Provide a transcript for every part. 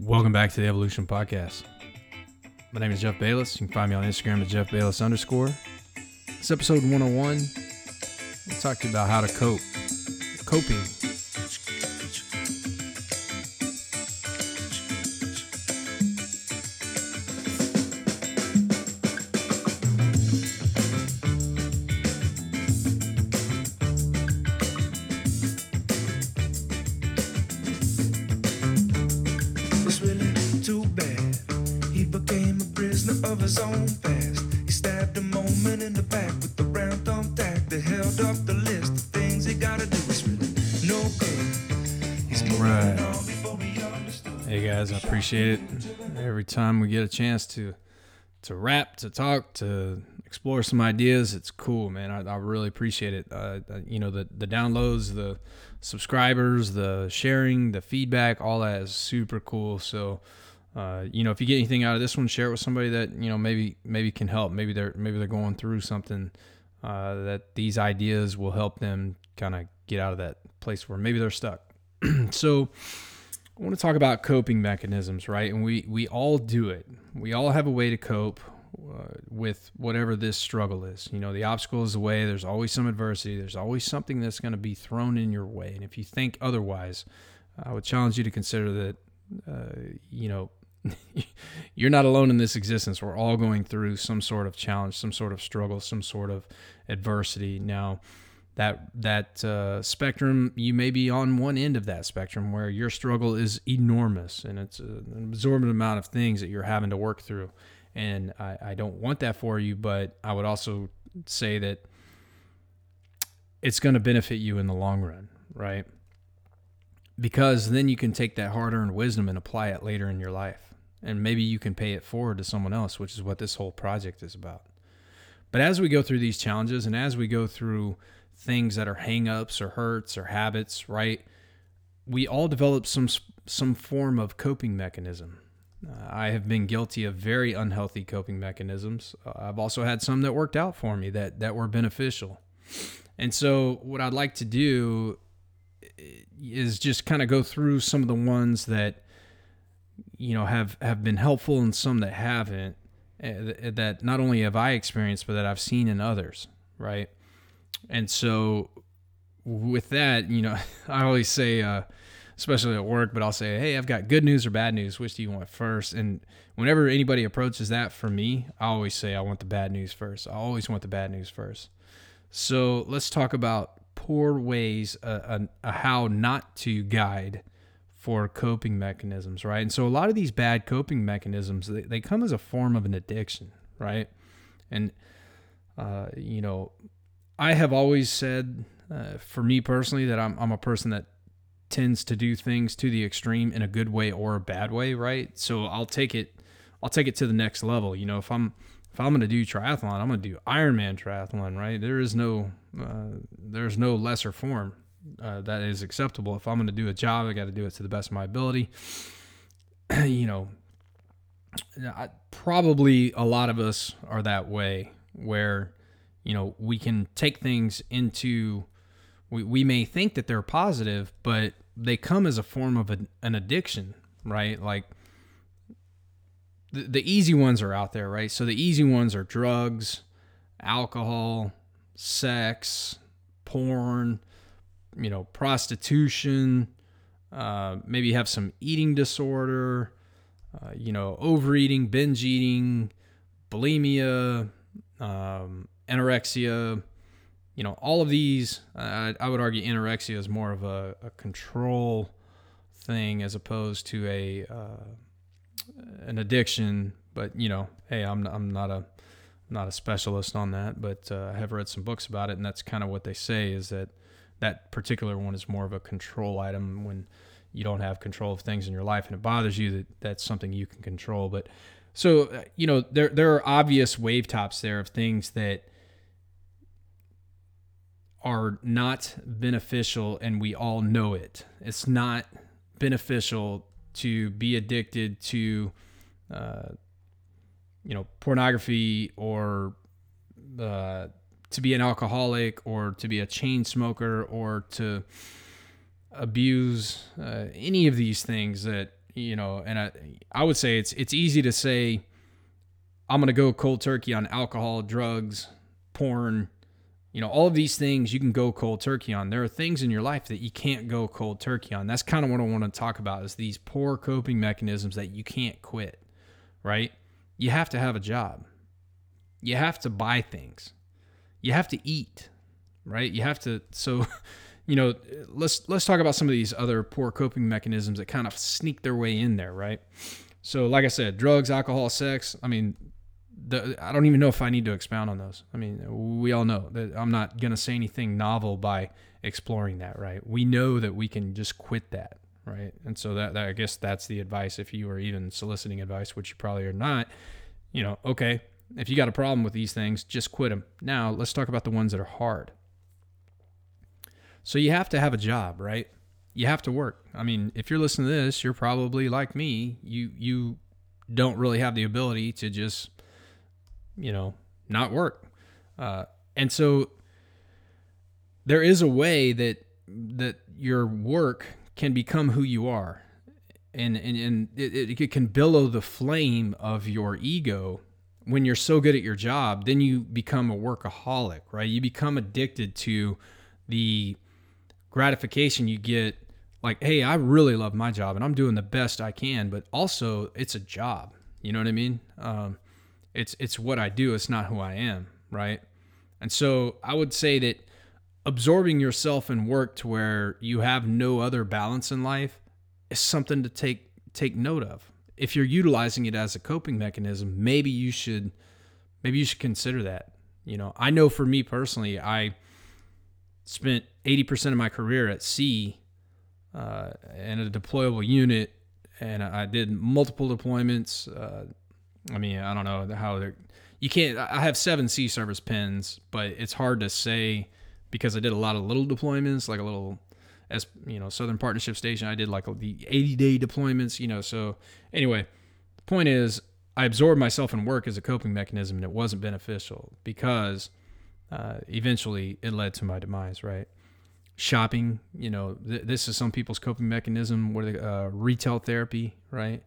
Welcome back to the Evolution Podcast. My name is Jeff Bayless. You can find me on Instagram at Jeff Bayless underscore. It's episode 101. We'll talk about how to cope. Coping. Prisoner of his own past. He stabbed a moment in the back with the round thumb tack that held up the list of things he gotta do. It's really no good. He's Right. on before he understood. Hey guys, I appreciate it. Every time we get a chance to to rap, to talk, to explore some ideas, it's cool, man. I, I really appreciate it. Uh, uh, you know, the the downloads, the subscribers, the sharing, the feedback, all that is super cool. So, uh, you know, if you get anything out of this one, share it with somebody that you know maybe maybe can help. Maybe they're maybe they're going through something uh, that these ideas will help them kind of get out of that place where maybe they're stuck. so. I want to talk about coping mechanisms, right? And we we all do it. We all have a way to cope uh, with whatever this struggle is. You know, the obstacle is the way. There's always some adversity. There's always something that's going to be thrown in your way. And if you think otherwise, I would challenge you to consider that. Uh, you know, you're not alone in this existence. We're all going through some sort of challenge, some sort of struggle, some sort of adversity. Now, that that uh, spectrum you may be on one end of that spectrum where your struggle is enormous and it's an absorbent amount of things that you're having to work through and I, I don't want that for you but i would also say that it's going to benefit you in the long run right because then you can take that hard-earned wisdom and apply it later in your life and maybe you can pay it forward to someone else which is what this whole project is about but as we go through these challenges and as we go through things that are hangups or hurts or habits, right? We all develop some some form of coping mechanism. Uh, I have been guilty of very unhealthy coping mechanisms. Uh, I've also had some that worked out for me that that were beneficial. And so what I'd like to do is just kind of go through some of the ones that you know have have been helpful and some that haven't uh, that not only have I experienced but that I've seen in others, right? And so with that, you know, I always say, uh, especially at work, but I'll say, hey, I've got good news or bad news. Which do you want first? And whenever anybody approaches that for me, I always say I want the bad news first. I always want the bad news first. So let's talk about poor ways, uh, uh, how not to guide for coping mechanisms, right? And so a lot of these bad coping mechanisms, they, they come as a form of an addiction, right? And, uh, you know, I have always said, uh, for me personally, that I'm, I'm a person that tends to do things to the extreme in a good way or a bad way, right? So I'll take it, I'll take it to the next level. You know, if I'm if I'm going to do triathlon, I'm going to do Ironman triathlon, right? There is no uh, there's no lesser form uh, that is acceptable. If I'm going to do a job, I got to do it to the best of my ability. you know, I, probably a lot of us are that way where you know we can take things into we, we may think that they're positive but they come as a form of an, an addiction right like the, the easy ones are out there right so the easy ones are drugs alcohol sex porn you know prostitution uh, maybe have some eating disorder uh, you know overeating binge eating bulimia um, anorexia, you know, all of these, I, I would argue anorexia is more of a, a control thing as opposed to a uh, an addiction. But you know, hey, I'm I'm not a not a specialist on that, but uh, I have read some books about it, and that's kind of what they say is that that particular one is more of a control item when you don't have control of things in your life and it bothers you that that's something you can control but so uh, you know there there are obvious wave tops there of things that are not beneficial and we all know it. It's not beneficial to be addicted to uh, you know pornography or uh, to be an alcoholic or to be a chain smoker or to abuse uh, any of these things that you know, and I, I would say it's it's easy to say I'm going to go cold turkey on alcohol, drugs, porn, you know, all of these things you can go cold turkey on. There are things in your life that you can't go cold turkey on. That's kind of what I want to talk about is these poor coping mechanisms that you can't quit, right? You have to have a job. You have to buy things. You have to eat, right? You have to so you know, let's let's talk about some of these other poor coping mechanisms that kind of sneak their way in there, right? So like I said, drugs, alcohol, sex, I mean, the, I don't even know if I need to expound on those. I mean, we all know that I'm not going to say anything novel by exploring that, right? We know that we can just quit that, right? And so that, that I guess that's the advice if you are even soliciting advice, which you probably are not. You know, okay, if you got a problem with these things, just quit them. Now, let's talk about the ones that are hard. So you have to have a job, right? You have to work. I mean, if you're listening to this, you're probably like me. You you don't really have the ability to just you know, not work. Uh, and so there is a way that that your work can become who you are, and and and it, it can billow the flame of your ego. When you're so good at your job, then you become a workaholic, right? You become addicted to the gratification you get like hey i really love my job and i'm doing the best i can but also it's a job you know what i mean um, it's it's what I do. It's not who I am, right? And so I would say that absorbing yourself in work to where you have no other balance in life is something to take take note of. If you're utilizing it as a coping mechanism, maybe you should maybe you should consider that. You know, I know for me personally, I spent 80% of my career at sea uh, in a deployable unit, and I did multiple deployments. Uh, I mean, I don't know how they're. You can't. I have seven sea service pins, but it's hard to say because I did a lot of little deployments, like a little, as you know, Southern Partnership Station. I did like the 80 day deployments, you know. So anyway, the point is, I absorbed myself in work as a coping mechanism, and it wasn't beneficial because uh, eventually it led to my demise. Right. Shopping, you know, th- this is some people's coping mechanism. What uh, retail therapy, right?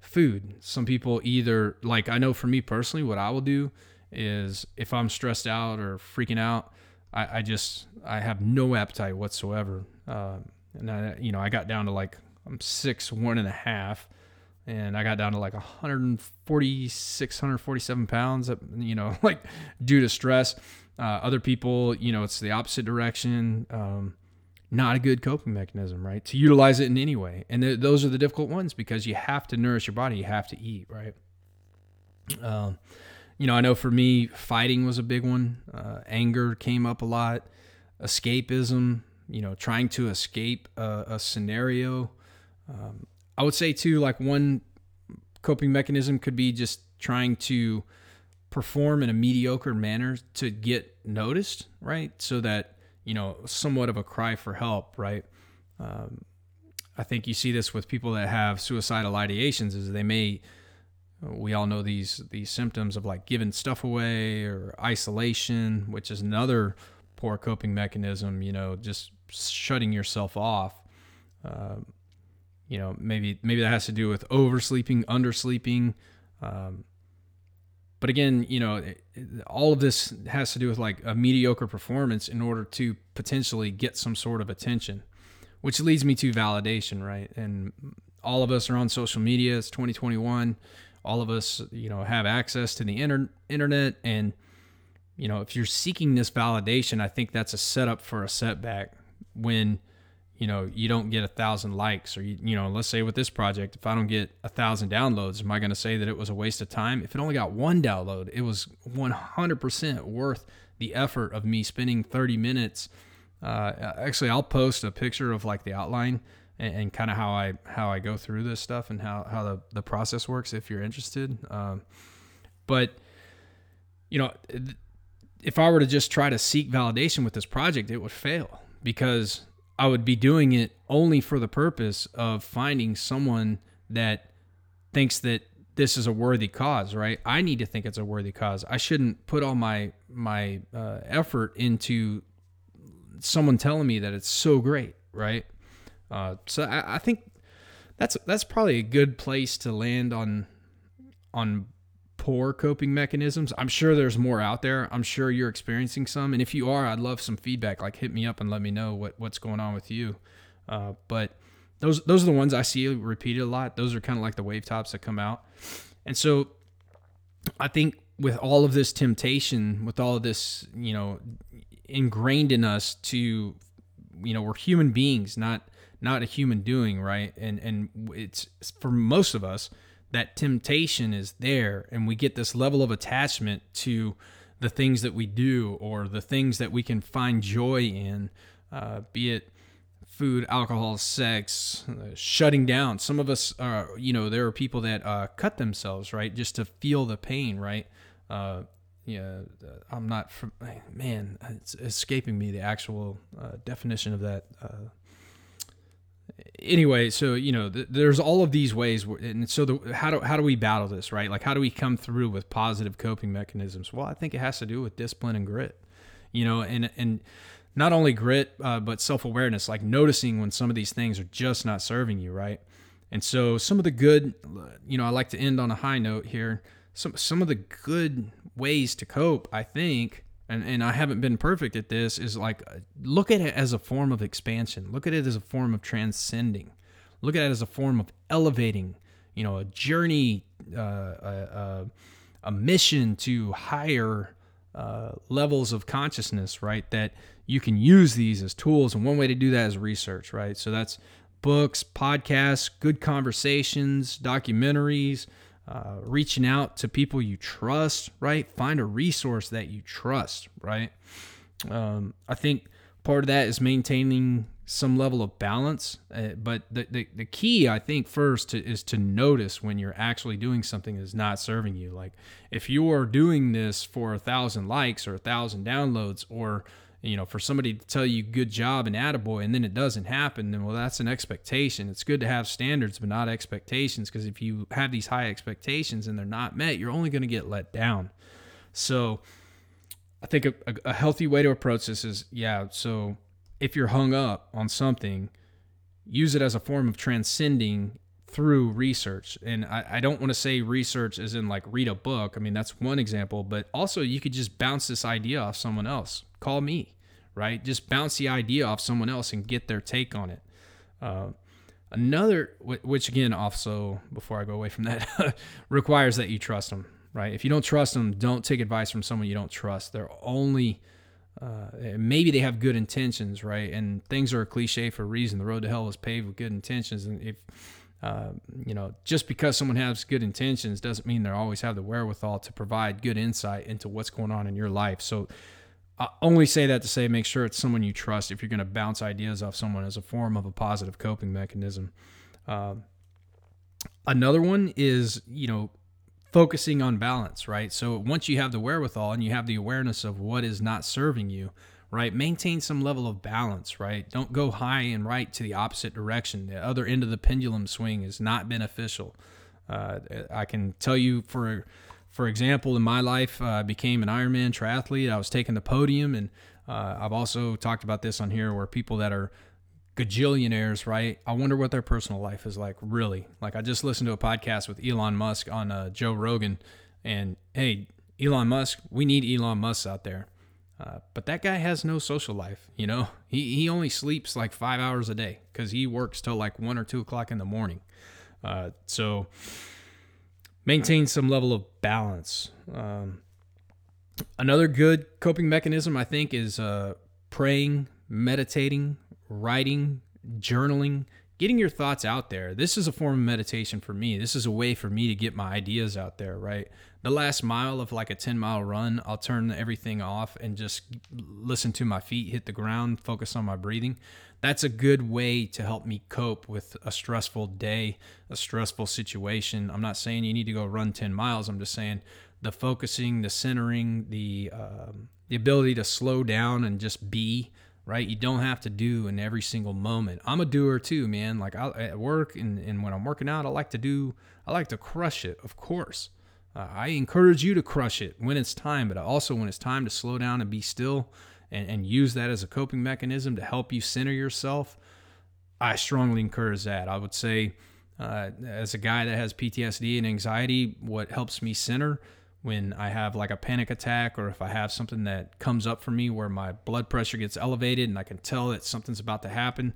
food. Some people either like I know for me personally, what I will do is if I'm stressed out or freaking out, I, I just I have no appetite whatsoever. Uh, and I you know I got down to like I'm six one and a half, and I got down to like 146, 147 pounds. You know, like due to stress. Uh, other people, you know, it's the opposite direction. Um, not a good coping mechanism, right? To utilize it in any way. And th- those are the difficult ones because you have to nourish your body, you have to eat, right? Um, you know, I know for me, fighting was a big one. Uh, anger came up a lot. Escapism, you know, trying to escape a, a scenario. Um, I would say, too, like one coping mechanism could be just trying to perform in a mediocre manner to get noticed, right? So that you know, somewhat of a cry for help, right? Um, I think you see this with people that have suicidal ideations, is they may, we all know these these symptoms of like giving stuff away or isolation, which is another poor coping mechanism. You know, just shutting yourself off. Um, you know, maybe maybe that has to do with oversleeping, undersleeping. Um, but again, you know, all of this has to do with like a mediocre performance in order to potentially get some sort of attention, which leads me to validation, right? And all of us are on social media. It's 2021. All of us, you know, have access to the inter- internet. And, you know, if you're seeking this validation, I think that's a setup for a setback when you know you don't get a thousand likes or you, you know let's say with this project if i don't get a thousand downloads am i going to say that it was a waste of time? If it only got one download it was 100% worth the effort of me spending 30 minutes uh, actually i'll post a picture of like the outline and, and kind of how i how i go through this stuff and how how the, the process works if you're interested um, but you know if i were to just try to seek validation with this project it would fail because I would be doing it only for the purpose of finding someone that thinks that this is a worthy cause, right? I need to think it's a worthy cause. I shouldn't put all my my uh, effort into someone telling me that it's so great, right? Uh, so I, I, think that's that's probably a good place to land on on poor coping mechanisms. I'm sure there's more out there. I'm sure you're experiencing some, and if you are, I'd love some feedback. Like hit me up and let me know what what's going on with you. Uh, but those those are the ones I see repeated a lot. Those are kind of like the wave tops that come out, and so I think with all of this temptation, with all of this, you know, ingrained in us to, you know, we're human beings, not not a human doing, right? And and it's for most of us that temptation is there, and we get this level of attachment to the things that we do or the things that we can find joy in, uh, be it food, alcohol, sex, uh, shutting down. Some of us are, you know, there are people that uh, cut themselves, right, just to feel the pain, right? Uh, yeah, uh, I'm not from, man, it's escaping me the actual uh, definition of that. Anyway, so you know, th- there's all of these ways, where, and so the, how do how do we battle this, right? Like, how do we come through with positive coping mechanisms? Well, I think it has to do with discipline and grit, you know, and and not only grit, uh, but self awareness, like noticing when some of these things are just not serving you, right? And so some of the good, you know, I like to end on a high note here. Some some of the good ways to cope, I think, and, and I haven't been perfect at this, is like look at it as a form of expansion. Look at it as a form of transcending. Look at it as a form of elevating, you know, a journey, uh, a, a, mission to higher uh, levels of consciousness, right? That you can use these as tools. And one way to do that is research, right? So that's books, podcasts, good conversations, documentaries, uh, reaching out to people you trust, right? Find a resource that you trust, right? Um, I think part of that is maintaining some level of balance. Uh, but the, the, the key, I think, first to, is to notice when you're actually doing something that's not serving you. Like if you are doing this for a thousand likes or a thousand downloads, or you know, for somebody to tell you good job and attaboy, and then it doesn't happen, then well, that's an expectation. It's good to have standards, but not expectations, because if you have these high expectations and they're not met, you're only going to get let down. So I think a, a, a healthy way to approach this is, yeah, so if you're hung up on something, use it as a form of transcending through research. And I, I don't want to say research as in like read a book. I mean, that's one example, but also you could just bounce this idea off someone else. Call me, right? Just bounce the idea off someone else and get their take on it. Uh, another, which again, also, before I go away from that, requires that you trust them, right? If you don't trust them, don't take advice from someone you don't trust. They're only uh, maybe they have good intentions, right? And things are a cliche for a reason. The road to hell is paved with good intentions, and if uh, you know, just because someone has good intentions doesn't mean they always have the wherewithal to provide good insight into what's going on in your life. So, I only say that to say make sure it's someone you trust if you're going to bounce ideas off someone as a form of a positive coping mechanism. Uh, another one is, you know, focusing on balance, right? So once you have the wherewithal and you have the awareness of what is not serving you, right? Maintain some level of balance, right? Don't go high and right to the opposite direction. The other end of the pendulum swing is not beneficial. Uh, I can tell you for for example, in my life, uh, I became an Ironman triathlete. I was taking the podium, and uh, I've also talked about this on here, where people that are gajillionaires, right? I wonder what their personal life is like, really. Like, I just listened to a podcast with Elon Musk on uh, Joe Rogan, and hey, Elon Musk, we need Elon Musk out there. Uh, but that guy has no social life, you know? He, he only sleeps like five hours a day because he works till like one or two o'clock in the morning. Uh, so maintain some level of balance. Um, another good coping mechanism, I think, is uh, praying, meditating, writing, journaling, getting your thoughts out there. This is a form of meditation for me. This is a way for me to get my ideas out there, right? The last mile of like a 10 mile run, I'll turn everything off and just listen to my feet hit the ground, focus on my breathing. That's a good way to help me cope with a stressful day, a stressful situation. I'm not saying you need to go run 10 miles. I'm just saying the focusing, the centering, the um, the ability to slow down and just be right? You don't have to do in every single moment. I'm a doer too, man. Like I, at work and, and when I'm working out, I like to do, I like to crush it, of course. Uh, I encourage you to crush it when it's time, but also when it's time to slow down and be still and, and use that as a coping mechanism to help you center yourself, I strongly encourage that. I would say Uh, as a guy that has PTSD and anxiety, what helps me center when I have like a panic attack or if I have something that comes up for me where my blood pressure gets elevated and I can tell that something's about to happen,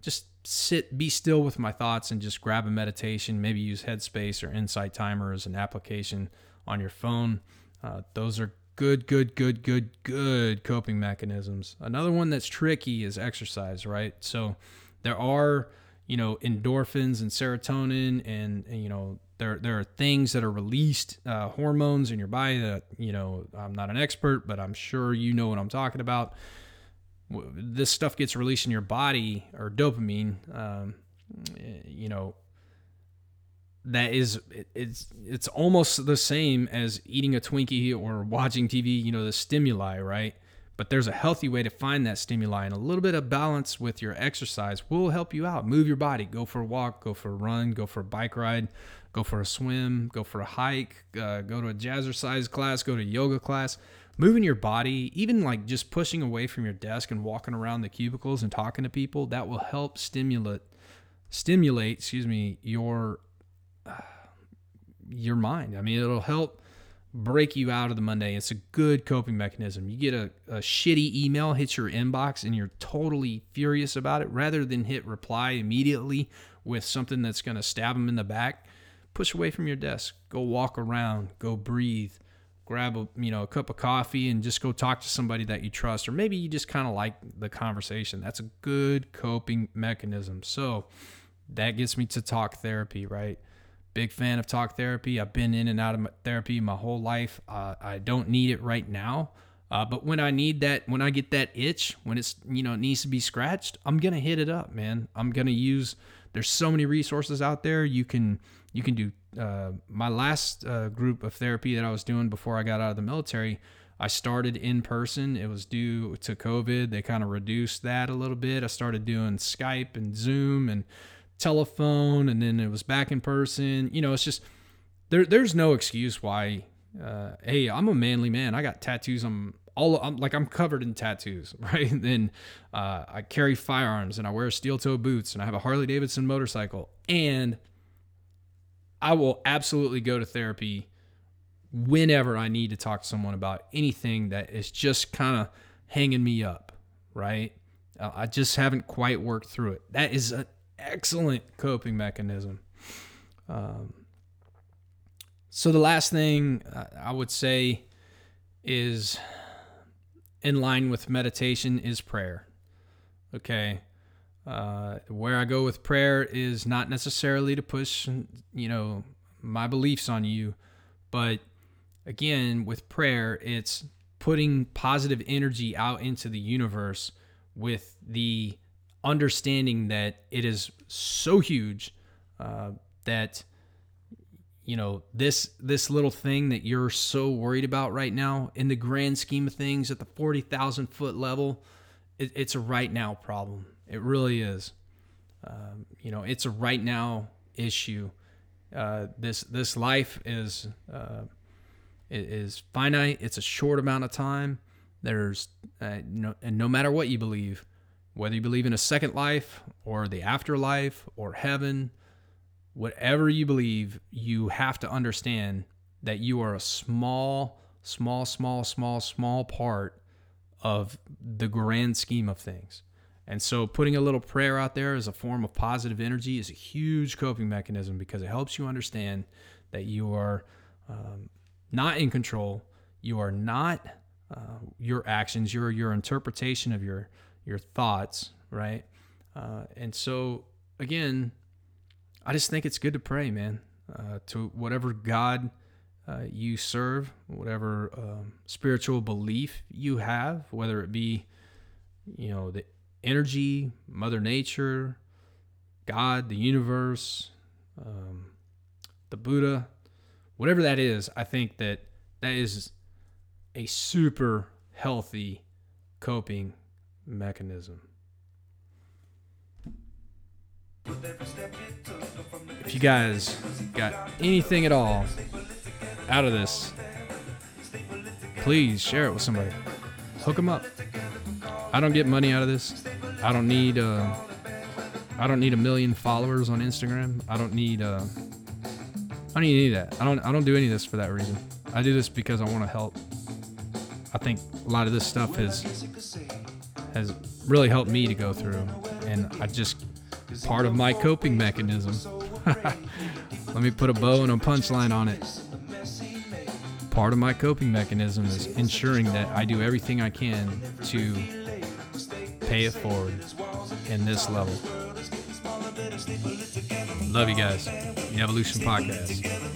just sit, be still with my thoughts and just grab a meditation. Maybe use Headspace or Insight Timer as an application on your phone. Uh, those are good, good, good, good, good coping mechanisms. Another one that's tricky is exercise, right? So there are you know endorphins and serotonin and, and you know there there are things that are released uh, hormones in your body that you know I'm not an expert but I'm sure you know what I'm talking about. This stuff gets released in your body or dopamine um, you know that is it's it's almost the same as eating a Twinkie or watching TV you know the stimuli right? But there's a healthy way to find that stimuli and a little bit of balance with your exercise will help you out. Move your body, go for a walk, go for a run, go for a bike ride, go for a swim, go for a hike, uh, go to a jazzercise class, go to yoga class. Moving your body, even like just pushing away from your desk and walking around the cubicles and talking to people, that will help stimulate stimulate, excuse me, your uh, your mind. I mean, it'll help break you out of the Monday. It's a good coping mechanism. You get a, a shitty email hits your inbox and you're totally furious about it. Rather than hit reply immediately with something that's going to stab them in the back, push away from your desk. Go walk around. Go breathe. Grab a you know a cup of coffee and just go talk to somebody that you trust, or maybe you just kind of like the conversation. That's a good coping mechanism. So that gets me to talk therapy, right? Big fan of talk therapy. I've been in and out of therapy my whole life. Uh, I don't need it right now. Uh, but when I need that, when I get that itch, when it's, you know, it needs to be scratched, I'm to hit it up, man. I'm to use, there's so many resources out there. You can, you can do, uh, my last uh, group of therapy that I was doing before I got out of the military, I started in person. It was due to COVID. They kind of reduced that a little bit. I started doing Skype and Zoom and, telephone and then it was back in person. You know, it's just there. There's no excuse why. Uh, hey, I'm a manly man. I got tattoos. I'm all I'm like I'm covered in tattoos, right? then uh, I carry firearms and I wear steel toe boots and I have a Harley Davidson motorcycle and I will absolutely go to therapy whenever I need to talk to someone about anything that is just kind of hanging me up, right? Uh, I just haven't quite worked through it. That is an excellent coping mechanism. Um, so the last thing I would say is in line with meditation is prayer. Okay. Uh, where I go with prayer is not necessarily to push, you know, my beliefs on you, but again, with prayer, it's putting positive energy out into the universe with the understanding that it is so huge uh, that you know this this little thing that you're so worried about right now in the grand scheme of things at the 40,000 foot level it, it's a right now problem. It really is. Um, you know it's a right now issue. Uh, this this life is uh, is finite. It's a short amount of time. There's uh, no, and no matter what you believe whether you believe in a second life or the afterlife or heaven, whatever you believe, you have to understand that you are a small, small, small, small, small part of the grand scheme of things. And so putting a little prayer out there as a form of positive energy is a huge coping mechanism because it helps you understand that you are um, not in control. You are not uh, your actions, your your interpretation of your your thoughts, right? Uh, and so, again, I just think it's good to pray, man, uh, to whatever God uh, you serve, whatever um, spiritual belief you have, whether it be, you know, the energy, Mother Nature, God, the universe, um, the Buddha, whatever that is, I think that that is a super healthy coping mechanism. If you guys got anything at all out of this, please share it with somebody. Hook them up. I don't get money out of this. I don't need uh, I don't need a million followers on Instagram. I don't need uh I don't need any of that. I don't I don't do any of this for that reason. I do this because I want to help. I think a lot of this stuff has has really helped me to go through and I just part of my coping mechanism. Let me put a bow and a punchline on it. Part of my coping mechanism is ensuring that I do everything I can to pay it forward in this level. Love you guys. The Evolution Podcast.